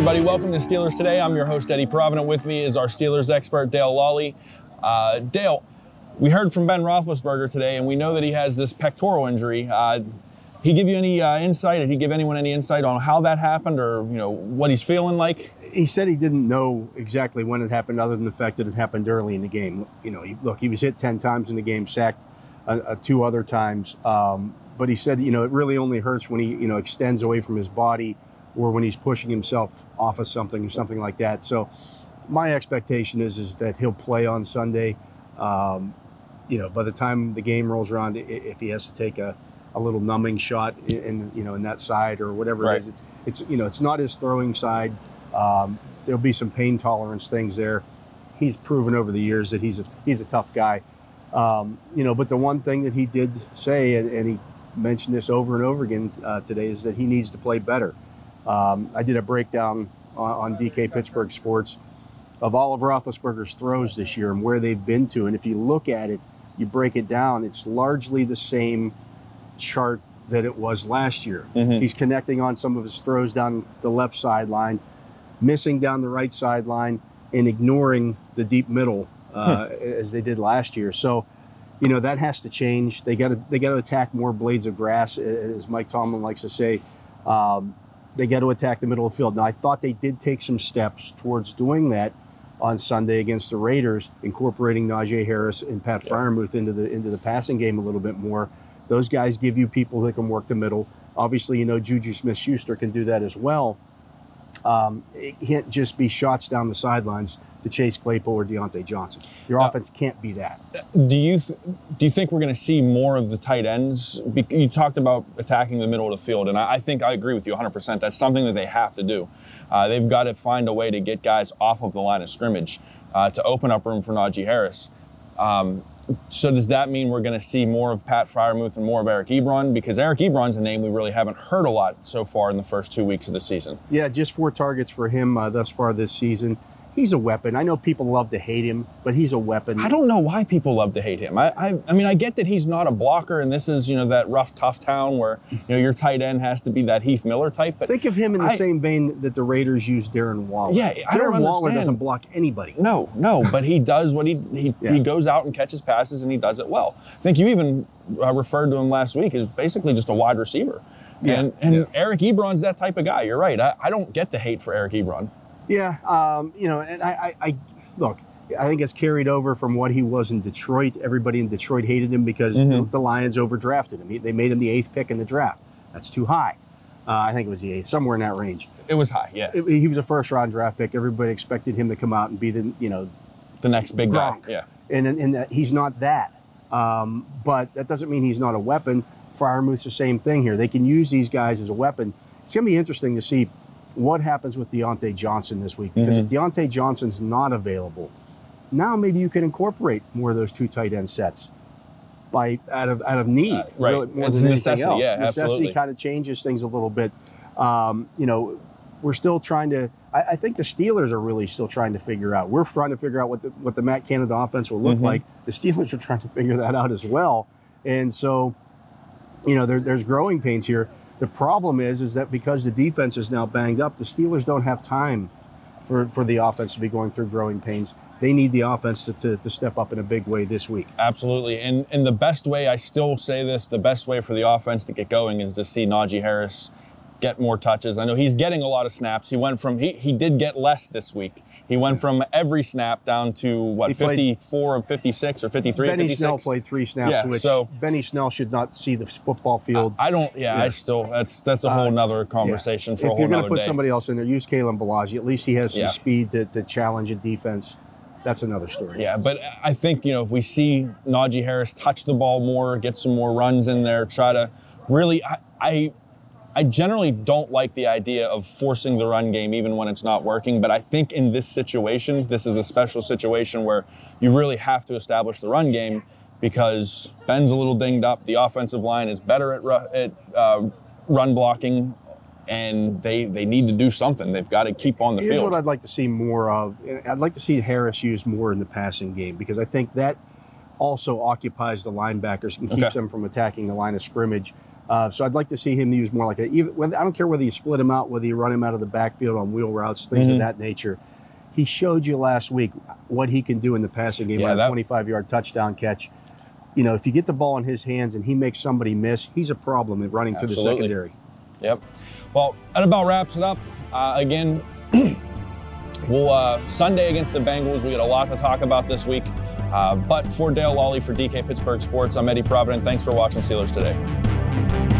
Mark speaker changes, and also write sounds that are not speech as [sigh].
Speaker 1: everybody. Welcome to Steelers Today. I'm your host, Eddie Provident. With me is our Steelers expert, Dale Lolley. Uh, Dale, we heard from Ben Roethlisberger today, and we know that he has this pectoral injury. Uh, he give you any uh, insight? Did he give anyone any insight on how that happened, or you know what he's feeling like?
Speaker 2: He said he didn't know exactly when it happened, other than the fact that it happened early in the game. You know, he, look, he was hit ten times in the game, sacked uh, uh, two other times, um, but he said, you know, it really only hurts when he, you know, extends away from his body or when he's pushing himself off of something or something like that. So my expectation is is that he'll play on Sunday. Um, you know, by the time the game rolls around, if he has to take a, a little numbing shot in, in you know in that side or whatever
Speaker 1: Right.
Speaker 2: it is, it's it's you know it's not his throwing side. Um, there'll be some pain tolerance things there. He's proven over the years that he's a he's a tough guy. Um, you know, but the one thing that he did say, and, and he mentioned this over and over again uh, today, is that he needs to play better. Um, I did a breakdown on, on DK Pittsburgh Sports of all of Roethlisberger's throws this year and where they've been to. And if you look at it, you break it down, it's largely the same chart that it was last year. He's connecting on some of his throws down the left sideline, missing down the right sideline, and ignoring the deep middle uh, as they did last year. So, you know that has to change. They got to they got to attack more blades of grass, as Mike Tomlin likes to say. Um, they got to attack the middle of the field. Now, I thought they did take some steps towards doing that on Sunday against the Raiders, incorporating Najee Harris and Pat Freiermuth into the into the passing game a little bit more. Those guys give you people that can work the middle. Obviously, you know Juju Smith-Schuster can do that as well. Um, it can't just be shots down the sidelines to Chase Claypool or Diontae Johnson. Your
Speaker 1: Uh,
Speaker 2: offense can't be that.
Speaker 1: Do you th- do you think we're going to see more of the tight ends? Be- You talked about attacking the middle of the field, and I, I think I agree with you 100. percent That's something that they have to do. Uh, they've got to find a way to get guys off of the line of scrimmage uh, to open up room for Najee Harris. Um, so does that mean we're going to see more of Pat Freiermuth and more of Eric Ebron? Because Eric Ebron's a name we really haven't heard a lot so far in the first two weeks of the season.
Speaker 2: Yeah, just four targets for him uh, thus far this season. He's a weapon. I know people love to hate him, but he's a weapon.
Speaker 1: I don't know why people love to hate him. I, I, I mean, I get that he's not a blocker, and this is you know that rough, tough town where you know your tight end has to be that Heath Miller type. But
Speaker 2: Think of him in the
Speaker 1: I-
Speaker 2: same vein that the Raiders use Darren Waller.
Speaker 1: Yeah, I don't
Speaker 2: Darren Waller doesn't block anybody.
Speaker 1: no, no, but he does what he he,
Speaker 2: Yeah.
Speaker 1: he goes out and catches passes, and he does it well. I think you even uh, referred to him last week as basically just a wide receiver.
Speaker 2: Yeah,
Speaker 1: And, and
Speaker 2: yeah.
Speaker 1: Eric Ebron's that type of guy. You're right. I, I don't get the hate for Eric Ebron.
Speaker 2: Yeah, um, you know, and I, I, I look. I think it's carried over from what he was in Detroit. Everybody in Detroit hated him because
Speaker 1: Mm-hmm.
Speaker 2: the Lions overdrafted him. He- They made him the eighth pick in the draft. That's too high. Uh, I think it was the eighth, somewhere in that range.
Speaker 1: It was high, yeah.
Speaker 2: It- he was a first round draft pick. Everybody expected him to come out and be the, you know,
Speaker 1: the next big guy, yeah.
Speaker 2: and and that he's not that. Um, but that doesn't mean he's not a weapon. Freiermuth's the same thing here. They can use these guys as a weapon. It's going to be interesting to see what happens with Diontae Johnson this week because if Diontae Johnson's not available, now maybe you can incorporate more of those two tight end sets by out of out of need,
Speaker 1: Uh, right.
Speaker 2: really, more
Speaker 1: It's
Speaker 2: than
Speaker 1: a
Speaker 2: anything
Speaker 1: necessity,
Speaker 2: else.
Speaker 1: yeah,
Speaker 2: necessity
Speaker 1: absolutely.
Speaker 2: kind of changes things a little bit. Um, you know, we're still trying to. I, I think the Steelers are really still trying to figure out. We're trying to figure out what the what the Matt Canada offense will look
Speaker 1: Mm-hmm.
Speaker 2: like. The Steelers are trying to figure that out as well, and so, you know, there, there's growing pains here. The problem is, is that because the defense is now banged up, the Steelers don't have time for, for the offense to be going through growing pains. They need the offense to, to, to step up in a big way this week.
Speaker 1: Absolutely. And and the best way, I still say this, the best way for the offense to get going is to see Najee Harris get more touches. I know he's getting a lot of snaps. He went from he, he did get less this week. He went from every snap down to what
Speaker 2: He played-
Speaker 1: 54 of 56 or 53
Speaker 2: Benny
Speaker 1: 56.
Speaker 2: Snell played three snaps,
Speaker 1: Yeah,
Speaker 2: which
Speaker 1: so-
Speaker 2: Benny Snell should not see the football field.
Speaker 1: I don't yeah, I still that's that's a whole
Speaker 2: Uh,
Speaker 1: nother
Speaker 2: Yeah.
Speaker 1: conversation for a
Speaker 2: if you're going to put
Speaker 1: day.
Speaker 2: somebody else in there, use Kalen Ballage. At least he has some
Speaker 1: Yeah.
Speaker 2: speed to, to challenge a defense. That's another story.
Speaker 1: Yeah, but I think you know if we see Najee Harris touch the ball more, get some more runs in there, try to really. I, I I generally don't like the idea of forcing the run game even when it's not working, but I think in this situation, this is a special situation where you really have to establish the run game because Ben's a little dinged up. The offensive line is better at, ru- at uh, run blocking, and they they need to do something. They've got to keep on the
Speaker 2: Here's
Speaker 1: field.
Speaker 2: what I'd like to see more of. I'd like to see Harris used more in the passing game because I think that also occupies the linebackers and keeps
Speaker 1: Okay.
Speaker 2: them from attacking the line of scrimmage. Uh, so I'd like to see him use more like a. Even, whether- I don't care whether you split him out, whether you run him out of the backfield on wheel routes, things
Speaker 1: Mhm.
Speaker 2: of that nature. He showed you last week what he can do in the passing game
Speaker 1: Yeah,
Speaker 2: on a 25 yard touchdown catch. You know, if you get the ball in his hands and he makes somebody miss, he's a problem in running to the secondary.
Speaker 1: Yep. Well, that about wraps it up. Uh, again, [clears throat] we'll uh, Sunday against the Bengals. We got a lot to talk about this week. Uh, but for Dale Lolley for DK Pittsburgh Sports, I'm Eddie Provident. Thanks for watching Steelers today thank you